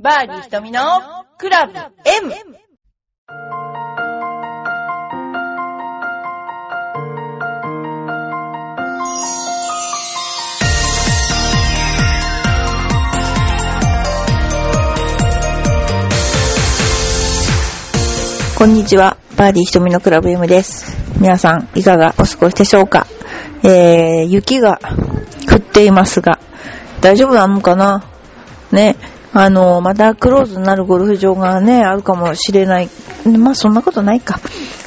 バーディー瞳のクラブ M! こんにちは。バーディー瞳のクラブ M です。皆さん、いかがお過ごしでしょうか？えー、雪が降っていますが、大丈夫なのかな？ね。あの、またクローズになるゴルフ場がね、あるかもしれない。まあ、そんなことないか。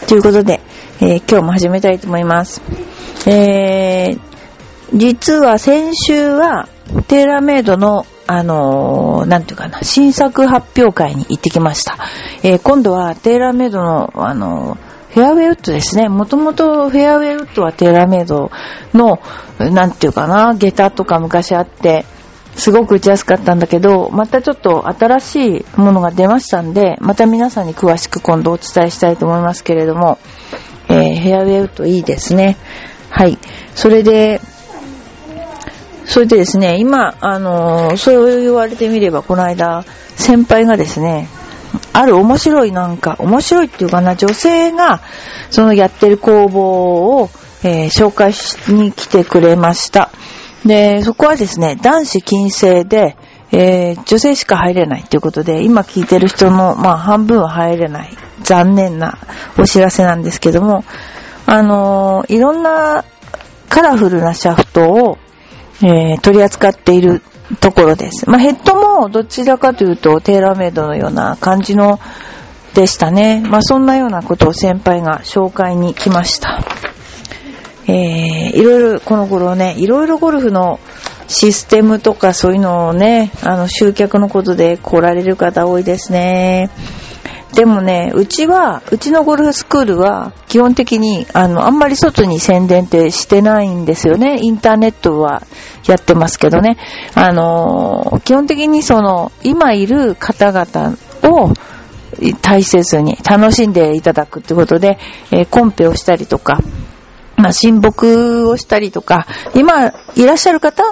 ということで、えー今日も始めたいと思います。えー、実は先週は、テーラーメイドの、あのーなんていうかな、新作発表会に行ってきました。えー今度はテーラーメイドの、あのーフェアウェイウッドですね。もともとフェアウェイウッドはテーラーメイドの、なんていうかな、下駄とか昔あって、すごく打ちやすかったんだけど、またちょっと新しいものが出ましたんで、また皆さんに詳しく今度お伝えしたいと思いますけれども、えーフェアウェイウッドいいですね。はい。それで、それでですね、今、あのーそう言われてみれば、この間、先輩がですね、ある面白いなんか、面白いっていうかな、女性が、そのやってる工房を、えー紹介しに来てくれました。で、そこはですね、男子禁制で、えー女性しか入れないということで、今聞いてる人の、まあ、半分は入れない。残念なお知らせなんですけども、あのーいろんなカラフルなシャフトを、えー取り扱っているところです。まあ、ヘッドもどちらかというとテーラーメイドのような感じのでしたね。まあ、そんなようなことを先輩が紹介に来ました。えー、いろいろ、この頃ね、いろいろゴルフのシステムとかそういうのをね、あの、集客のことで来られる方多いですね。でもね、うちは、うちのゴルフスクールは、基本的に、あの、あんまり外に宣伝ってしてないんですよね。インターネットはやってますけどね。あの、基本的にその、今いる方々を、大切に楽しんでいただくってことで、えーコンペをしたりとか、まあ、親睦をしたりとか、今いらっしゃる方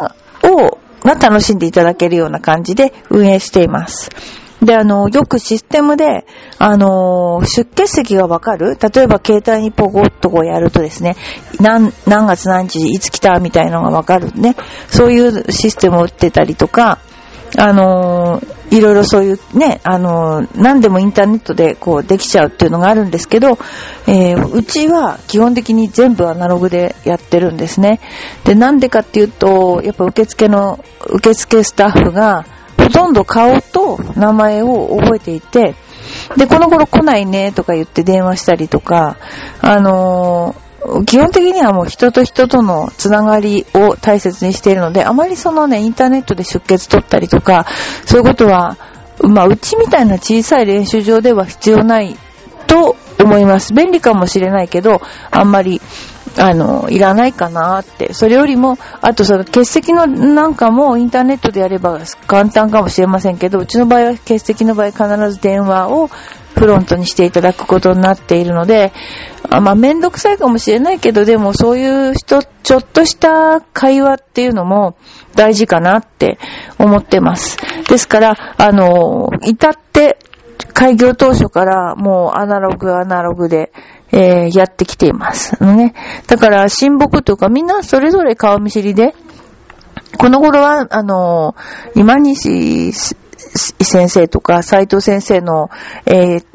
を、が楽しんでいただけるような感じで運営しています。で、あの、よくシステムで、あの、出欠席がわかる？例えば携帯にポコッとこうやるとですね、何、何月何日いつ来た？みたいなのがわかるね。そういうシステムを打ってたりとか、あのーいろいろそういうね、あのー何でもインターネットでこうできちゃうっていうのがあるんですけど、えーうちは基本的に全部アナログでやってるんですね。で、なんでかっていうと、やっぱ受付の、受付スタッフが、ほとんど顔と名前を覚えていて、で、この頃来ないねとか言って電話したりとか、あのー基本的にはもう人と人とのつながりを大切にしているので、あまりそのね、インターネットで出血取ったりとか、そういうことは、まあ、うちみたいな小さい練習場では必要ないと思います。便利かもしれないけど、あんまり、あの、いらないかなって。それよりも、あとその欠席のなんかもインターネットでやれば簡単かもしれませんけど、うちの場合は欠席の場合必ず電話をフロントにしていただくことになっているので、あまあ、めんどくさいかもしれないけど、でもそういう人、ちょっとした会話っていうのも大事かなって思ってます。ですから、あの、至って開業当初からもうアナログアナログで、えーやってきています。あのね。だから、親睦というか、みんなそれぞれ顔見知りで、この頃は、あの、今西先生とか斉藤先生の、えー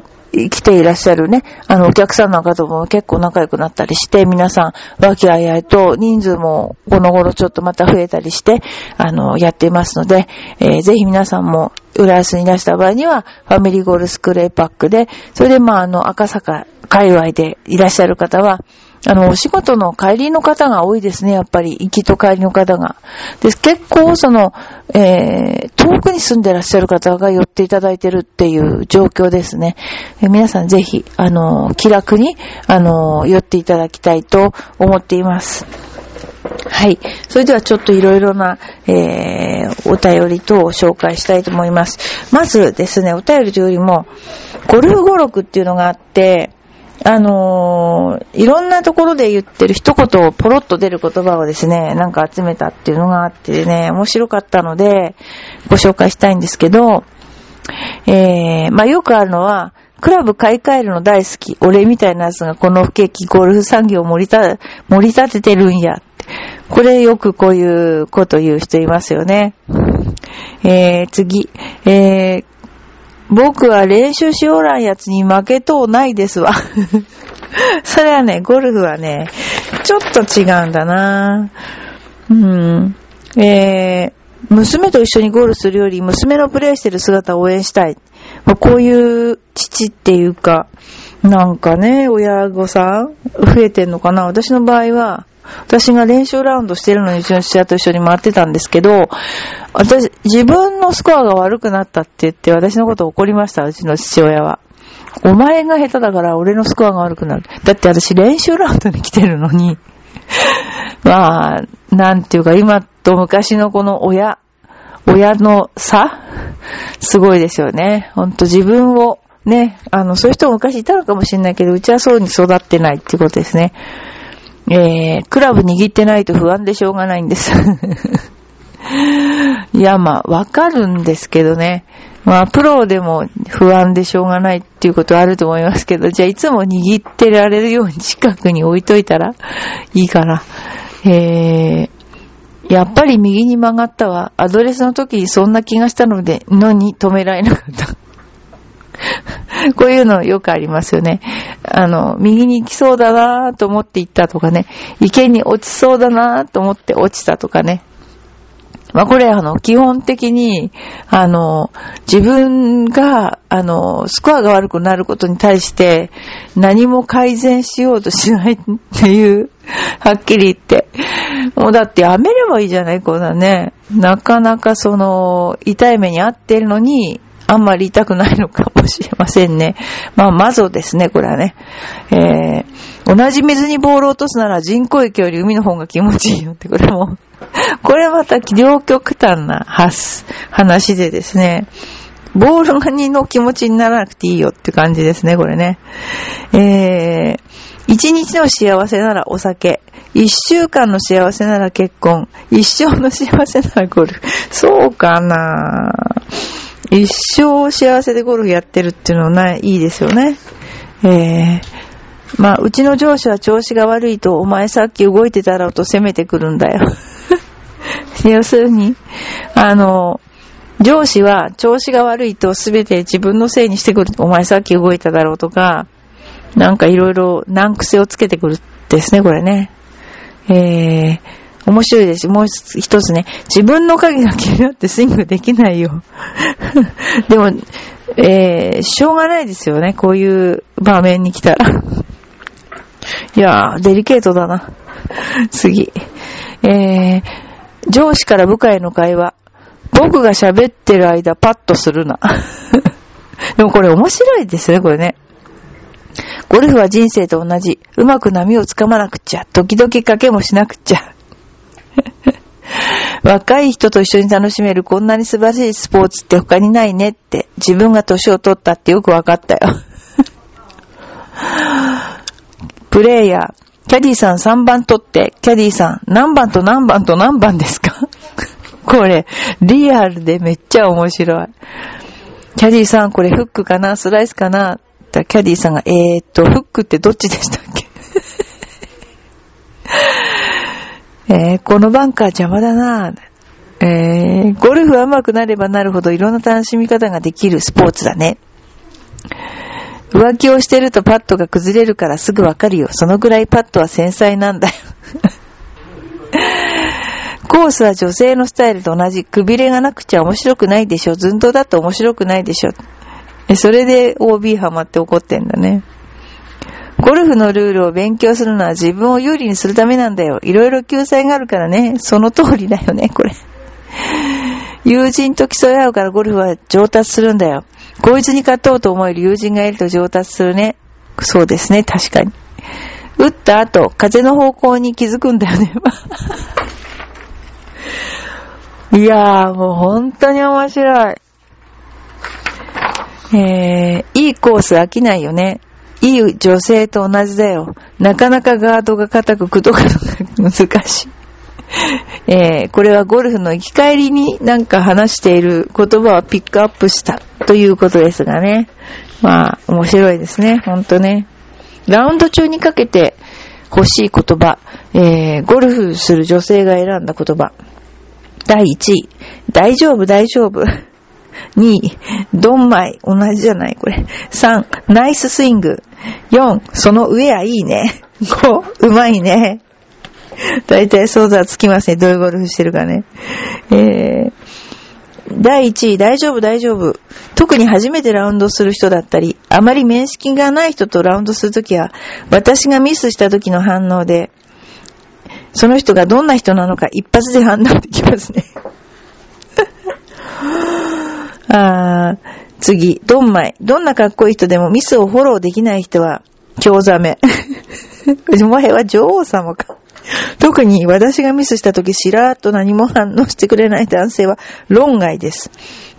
来ていらっしゃるね、あの、お客さんの方も結構仲良くなったりして、皆さん、和気あいあいと、人数もこの頃ちょっとまた増えたりして、あの、やっていますので、えーぜひ皆さんも、浦安にいらした場合には、ファミリーゴールスクレーパックで、それでまあ、あの、赤坂界隈でいらっしゃる方は、あの、お仕事の帰りの方が多いですね、やっぱり、行きと帰りの方が。で。結構、その、えー、遠くに住んでらっしゃる方が寄っていただいてるっていう状況ですね。え皆さんぜひ、あの、気楽に、あの、寄っていただきたいと思っています。はい。それではちょっといろいろな、えー、お便り等を紹介したいと思います。まずですね、お便りというよりも、ゴルフ語録っていうのがあって、あのーいろんなところで言ってる一言をポロッと出る言葉をですね、なんか集めたっていうのがあってね、面白かったので、ご紹介したいんですけど、えー、まあよくあるのは、クラブ買い替えるの大好き。俺みたいなやつがこの不景気ゴルフ産業を盛りた、盛り立ててるんやって。これよくこういうこと言う人いますよね。えー、次。えー、僕は練習しおらんやつに負けとうないですわ。それはね、ゴルフはね、ちょっと違うんだなうん。えー、娘と一緒にゴールするより、娘のプレイしてる姿を応援したい。まあ、こういう父っていうか、なんかね、親御さん増えてんのかな私の場合は、私が練習ラウンドしてるのにうちの父親と一緒に回ってたんですけど、私、自分のスコアが悪くなったって言って私のこと怒りました、うちの父親は。お前が下手だから俺のスコアが悪くなる。だって私練習ラウンドに来てるのに、まあ、なんていうか今と昔のこの親、親の差すごいですよね。ほんと自分を、ね、あの、そういう人も昔いたのかもしれないけど、うちはそうに育ってないっていうことですね。えー、クラブ握ってないと不安でしょうがないんです。いや、まあ、わかるんですけどね。まあ、プロでも不安でしょうがないっていうことはあると思いますけど、じゃあいつも握ってられるように近くに置いといたらいいから。えー、やっぱり右に曲がったわ。アドレスの時にそんな気がしたので、のに止められなかった。こういうのよくありますよね。あの、右に行きそうだなと思って行ったとかね。池に落ちそうだなと思って落ちたとかね。まあ、これ、あの、基本的に、あの、自分が、あの、スコアが悪くなることに対して、何も改善しようとしないっていう、はっきり言って。もうだってやめればいいじゃないこんなね。なかなかその、痛い目に遭ってるのに、あんまり痛くないのかもしれませんね。まあ、マゾですね、これはね。えー、同じ水にボールを落とすなら人工液より海の方が気持ちいいよって、これも これまた両極端な話でですね、ボールが2の気持ちにならなくていいよって感じですね、これね。えー、一日の幸せならお酒。一週間の幸せなら結婚。一生の幸せならゴルフ。そうかなぁ一生幸せでゴルフやってるっていうのはない、いいですよね。えー、まあ、うちの上司は調子が悪いと、お前さっき動いてたらと責めてくるんだよ。要するに、あの、上司は調子が悪いと全て自分のせいにしてくる。お前さっき動いただろうとか、なんかいろいろ難癖をつけてくるですね、これね。えー、面白いです。もう一つね、自分の影が気になってスイングできないよ。でも、えー、しょうがないですよね、こういう場面に来たら。いやー、デリケートだな。次。えー、上司から部下への会話。僕が喋ってる間パッとするな。でもこれ面白いですね、これね。ゴルフは人生と同じ。うまく波をつかまなくっちゃ。時々賭けもしなくっちゃ。若い人と一緒に楽しめるこんなに素晴らしいスポーツって他にないねって自分が年を取ったってよくわかったよ。プレイヤー、キャディーさん3番取って、キャディーさん何番と何番と何番ですか？これ、リアルでめっちゃ面白い。キャディーさんこれフックかな？スライスかな？キャディーさんが、えーっと、フックってどっちでしたっけ？えー、このバンカー邪魔だなえー、ゴルフは上手くなればなるほどいろんな楽しみ方ができるスポーツだね。浮気をしてるとパッドが崩れるからすぐわかるよ。そのぐらいパッドは繊細なんだよ。コースは女性のスタイルと同じ。くびれがなくちゃ面白くないでしょ。寸胴だと面白くないでしょ。それで OB ハマって怒ってんだね。ゴルフのルールを勉強するのは自分を有利にするためなんだよ。いろいろ救済があるからね。その通りだよね、これ。友人と競い合うからゴルフは上達するんだよ。こいつに勝とうと思える友人がいると上達するね。そうですね、確かに。打った後、風の方向に気づくんだよね。いやー、もう本当に面白い。えー、いいコース飽きないよね。いい女性と同じだよ。なかなかガードが硬く砕くのが難しい。えー、これはゴルフの行き帰りになんか話している言葉をピックアップしたということですがね。まあ、面白いですね。ほんとね。ラウンド中にかけて欲しい言葉、えー、ゴルフする女性が選んだ言葉。第1位、大丈夫、大丈夫。2位、ドンマイ、同じじゃない、これ。3、ナイススイング。4、その上はいいね。5、うまいね。大体想像はつきますね。どういうゴルフしてるかね。えー、第1位、大丈夫、大丈夫。特に初めてラウンドする人だったり、あまり面識がない人とラウンドするときは、私がミスした時の反応で、その人がどんな人なのか一発で判断できますね。あ次、ドンマイ。どんなかっこいい人でもミスをフォローできない人は、京ザメ。お前は女王様か。特に私がミスした時しらーっと何も反応してくれない男性は論外です。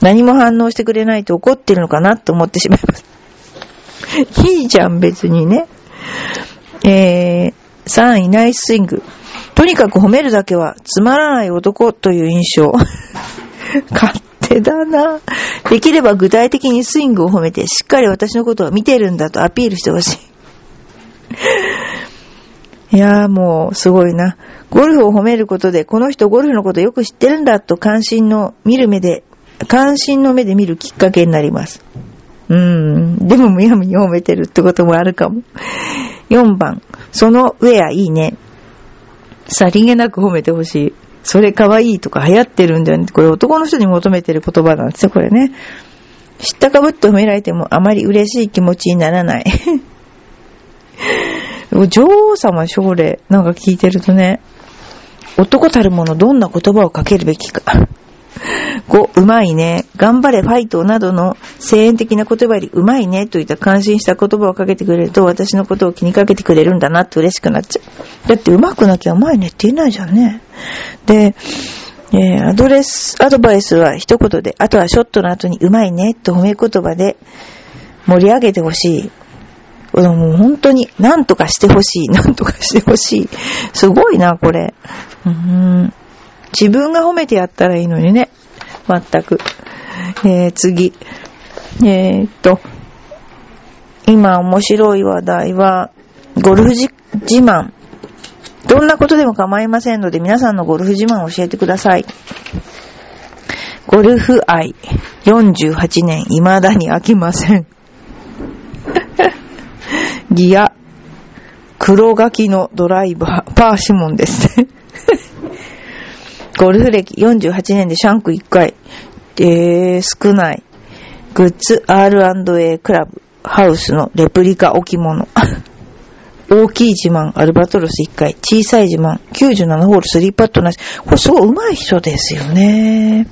何も反応してくれないと怒ってるのかなと思ってしまいます。いいじゃん、別にね。えー、3位、ナイススイング。とにかく褒めるだけはつまらない男という印象。勝 手だな。できれば具体的にスイングを褒めて、しっかり私のことを見てるんだとアピールしてほしい。いやーもう、すごいな。ゴルフを褒めることで、この人ゴルフのことよく知ってるんだと関心の見る目で、関心の目で見るきっかけになります。うーん。でもむやみに褒めてるってこともあるかも。4番。そのウェアいいね。さりげなく褒めてほしい。それ可愛いとか流行ってるんだよね。これ男の人に求めてる言葉なんですよ、これね。知ったかぶって褒められてもあまり嬉しい気持ちにならない。女王様奨励なんか聞いてるとね、男たるものどんな言葉をかけるべきか。5、うまいね。頑張れ、ファイトなどの声援的な言葉よりうまいねといった感心した言葉をかけてくれると私のことを気にかけてくれるんだなって嬉しくなっちゃう。だってうまくなきゃうまいねって言えないじゃんね。で、えー、アドレス、アドバイスは一言で、あとはショットの後にうまいねと褒め言葉で盛り上げてほしい。もう本当に、なんとかしてほしい、なんとかしてほしい。すごいな、これ。うん、自分が褒めてやったらいいのにね。全く。えー、次。えー、っと、今面白い話題は、ゴルフ自慢。どんなことでも構いませんので、皆さんのゴルフ自慢を教えてください。ゴルフ愛48年未だに飽きません。ギア、黒書きのドライバー、パーシモンです。ゴルフ歴48年でシャンク1回。えー、少ない。グッズ R&A クラブ、ハウスのレプリカ置物。大きい自慢、アルバトロス1回。小さい自慢、97ホール3パットなし。これすごい上手い人ですよね。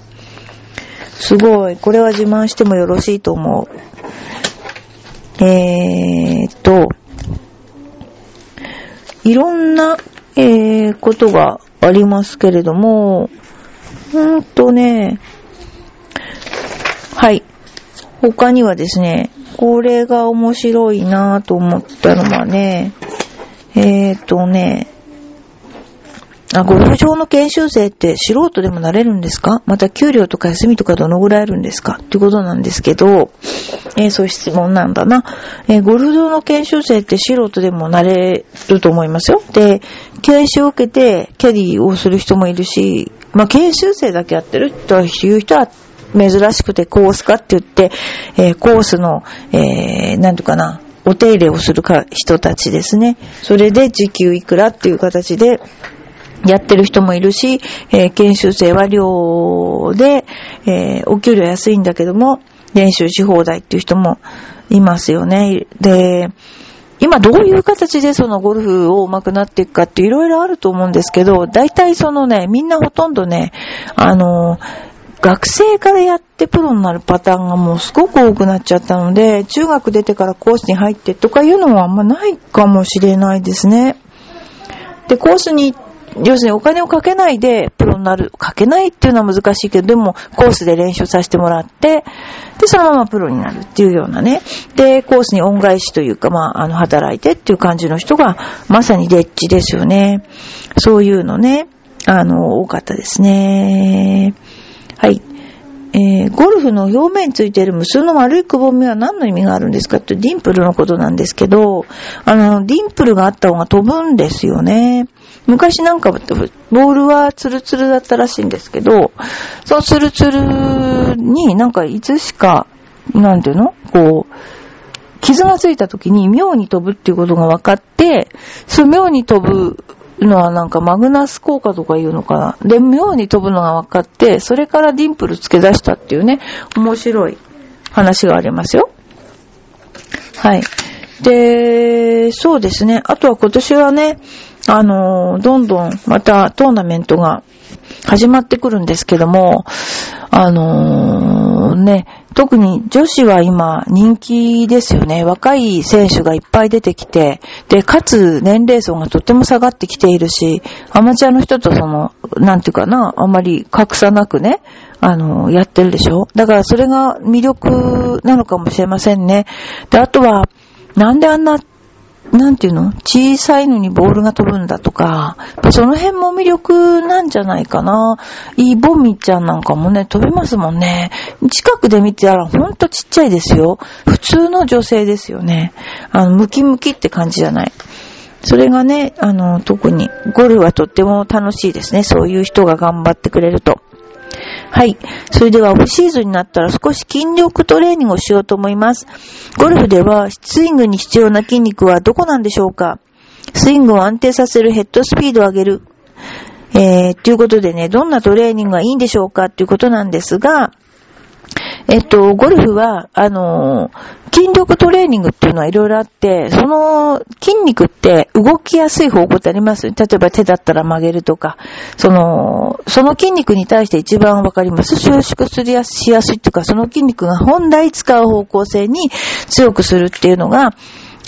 すごい。これは自慢してもよろしいと思う。えーと、いろんな、えー、ことがありますけれども、うーんとね、はい。他にはですね、これが面白いなぁと思ったのはね、えーとね、あ、ゴルフ場の研修生って素人でもなれるんですか？また給料とか休みとかどのぐらいあるんですか？ってことなんですけど、えー、そういう質問なんだな。えー、ゴルフ場の研修生って素人でもなれると思いますよ。で、研修を受けてキャディをする人もいるし、まあ、研修生だけやってるという人は珍しくてコースかって言って、えー、コースの、えー、なんとかな、お手入れをするか人たちですね。それで時給いくらっていう形で、やってる人もいるし、えー、研修生は寮で、えー、お給料安いんだけども、練習し放題っていう人もいますよね。で、今どういう形でそのゴルフを上手くなっていくかっていろいろあると思うんですけど、大体そのね、みんなほとんどね、あの、学生からやってプロになるパターンがもうすごく多くなっちゃったので、中学出てからコースに入ってとかいうのはあんまないかもしれないですね。で、コースに要するにお金をかけないでプロになる。かけないっていうのは難しいけど、でもコースで練習させてもらって、で、そのままプロになるっていうようなね。で、コースに恩返しというか、まあ、あの、働いてっていう感じの人が、まさにデッチですよね。そういうのね、あの、多かったですね。はい。えー、ゴルフの表面についている無数の丸いくぼみは何の意味があるんですか？ってディンプルのことなんですけど、あの、ディンプルがあった方が飛ぶんですよね。昔なんか、ボールはツルツルだったらしいんですけど、そのツルツルになんかいつしか、なんていうの？こう、傷がついた時に妙に飛ぶっていうことが分かって、その妙に飛ぶのはなんかマグナス効果とか言うのかな。で、妙に飛ぶのが分かって、それからディンプル付け出したっていうね、面白い話がありますよ。はい。で、そうですね。あとは今年はね、あの、どんどんまたトーナメントが始まってくるんですけども、あのー、ね、特に女子は今人気ですよね。若い選手がいっぱい出てきて、で、かつ年齢層がとっても下がってきているし、アマチュアの人とその、なんていうかな、あんまり格差なくね、あの、やってるでしょだからそれが魅力なのかもしれませんね。で、あとは、なんであんななんていうの？小さいのにボールが飛ぶんだとか、その辺も魅力なんじゃないかな。いいボミちゃんなんかもね、飛びますもんね。近くで見てたらほんとちっちゃいですよ。普通の女性ですよね。あの、ムキムキって感じじゃない。それがね、あの、特に、ゴルフはとっても楽しいですね。そういう人が頑張ってくれると。はい。それではオフシーズンになったら少し筋力トレーニングをしようと思います。ゴルフではスイングに必要な筋肉はどこなんでしょうか？スイングを安定させるヘッドスピードを上げる。えー、ということでね、どんなトレーニングがいいんでしょうか？っていうことなんですが、えっと、ゴルフは、あの筋力トレーニングっていうのはいろいろあって、その筋肉って動きやすい方向ってあります？例えば手だったら曲げるとか、その、その筋肉に対して一番わかります？収縮すりやしやすいっていうか、その筋肉が本来使う方向性に強くするっていうのが、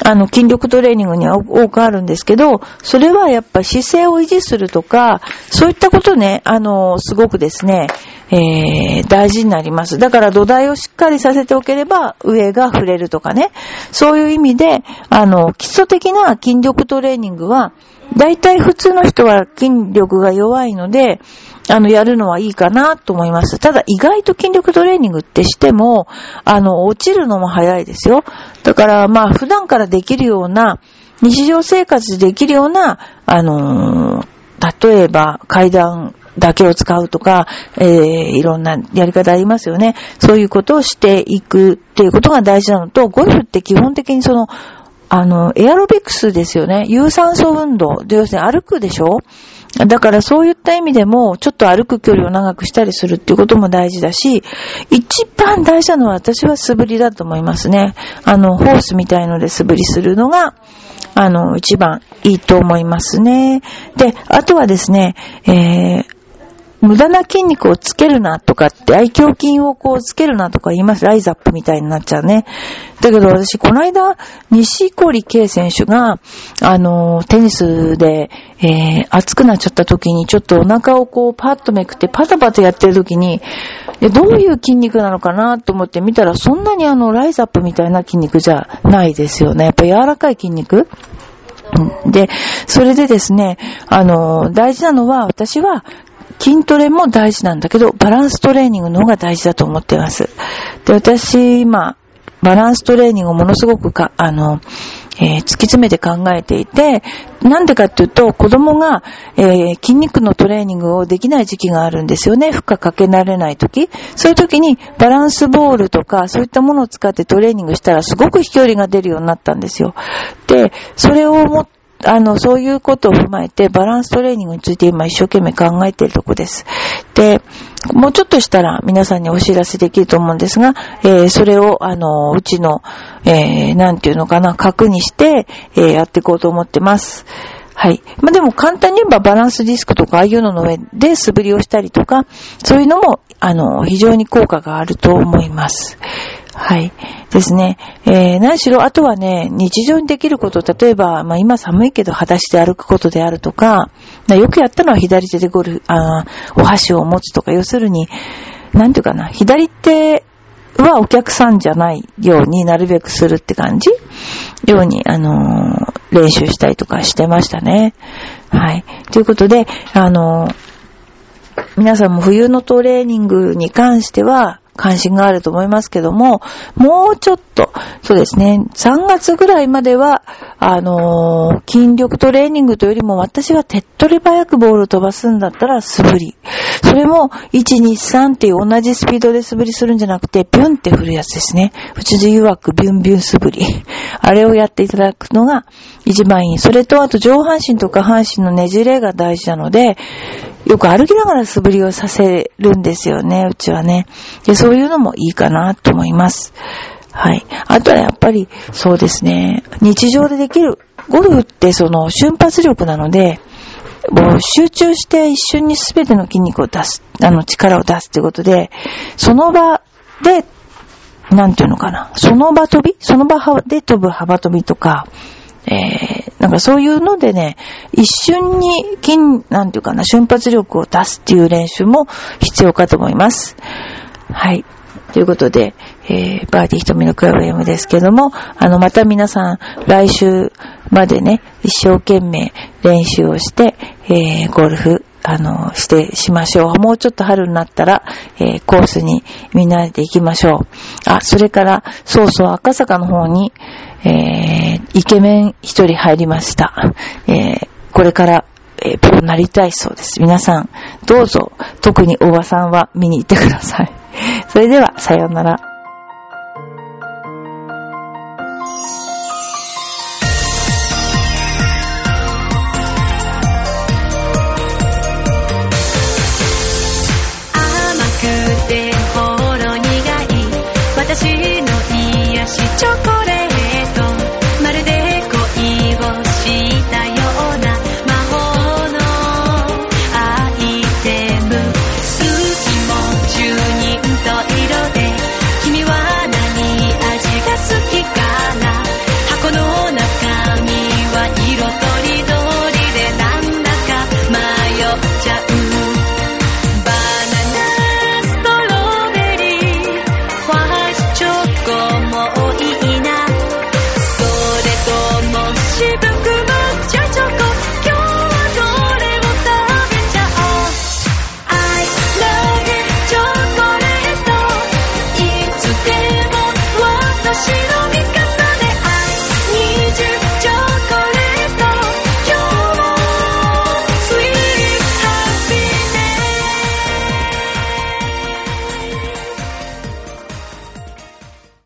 あの、筋力トレーニングには多くあるんですけど、それはやっぱ姿勢を維持するとか、そういったことね、あの、すごくですね、えー、大事になります。だから土台をしっかりさせておければ、上が触れるとかね。そういう意味で、あの、基礎的な筋力トレーニングは、大体普通の人は筋力が弱いので、あの、やるのはいいかなと思います。ただ、意外と筋力トレーニングってしても、あの、落ちるのも早いですよ。だから、まあ、普段からできるような、日常生活でできるような、あのー、例えば階段だけを使うとか、えー、いろんなやり方ありますよね。そういうことをしていくっていうことが大事なのと、ゴルフって基本的にその、あの、エアロビクスですよね。有酸素運動。で、要するに歩くでしょ？だからそういった意味でも、ちょっと歩く距離を長くしたりするっていうことも大事だし、一番大事なのは私は素振りだと思いますね。あの、ホースみたいので素振りするのが、あの、一番いいと思いますね。で、あとはですね、えー、無駄な筋肉をつけるなとかって、愛胸筋をこうつけるなとか言います。ライズアップみたいになっちゃうね。だけど私、この間、西堀圭選手が、あの、テニスで、えー、熱くなっちゃった時に、ちょっとお腹をこうパッとめくってパタパタやってる時に、どういう筋肉なのかなと思って見たら、そんなにあの、ライズアップみたいな筋肉じゃないですよね。やっぱ柔らかい筋肉で、それでですね、あの、大事なのは、私は筋トレも大事なんだけど、バランストレーニングの方が大事だと思ってます。で、私、今、バランストレーニングをものすごくか、あの、えー、突き詰めて考えていて、なんでかっていうと、子供が、えー、筋肉のトレーニングをできない時期があるんですよね。負荷かけ慣れない時。そういう時にバランスボールとか、そういったものを使ってトレーニングしたらすごく飛距離が出るようになったんですよ。で、それをもっあの、そういうことを踏まえて、バランストレーニングについて今一生懸命考えているとこです。で、もうちょっとしたら皆さんにお知らせできると思うんですが、えー、それを、あの、うちの、えー、なんていうのかな、核にして、えー、やっていこうと思ってます。はい。まあ、でも簡単に言えばバランスディスクとかああいうのの上で素振りをしたりとか、そういうのも、あの、非常に効果があると思います。はい。ですね。えー、何しろ、あとはね、日常にできること、例えば、まあ今寒いけど裸足で歩くことであるとか、よくやったのは左手でゴルフ、あお箸を持つとか、要するに、なんていうかな、左手はお客さんじゃないようになるべくするって感じ？ように、あのー、練習したりとかしてましたね。はい。ということで、あのー皆さんも冬のトレーニングに関しては、関心があると思いますけども、もうちょっと、そうですね、3月ぐらいまでは、あのー、筋力トレーニングというよりも私は手っ取り早くボールを飛ばすんだったら素振り。それも、1、2、3っていう同じスピードで素振りするんじゃなくて、ビュンって振るやつですね。うちで曰くビュンビュン素振り。あれをやっていただくのが一番いい。それと、あと上半身と下半身のねじれが大事なので、よく歩きながら素振りをさせるんですよね、うちはね。で、そういうのもいいかなと思います。はい。あとはやっぱり、そうですね、日常でできる。ゴルフってその瞬発力なので、もう集中して一瞬に全ての筋肉を出す、あの力を出すってことで、その場で、なんていうのかな、その場飛び？その場で飛ぶ幅跳びとか、えー、なんかそういうのでね、一瞬に筋、なんていうかな、瞬発力を出すっていう練習も必要かと思います。はい。ということで、えー、バーディー瞳のクラブ M ですけども、あの、また皆さん、来週までね、一生懸命練習をして、えー、ゴルフ、あの、して、しましょう。もうちょっと春になったら、えー、コースにみんなで行きましょう。あ、それから、そうそう、赤坂の方に、えー、イケメン一人入りました。えー、これから、えー、プロになりたいそうです。皆さん、どうぞ、特におばさんは見に行ってください。それでは、さようなら。私の癒しチョコ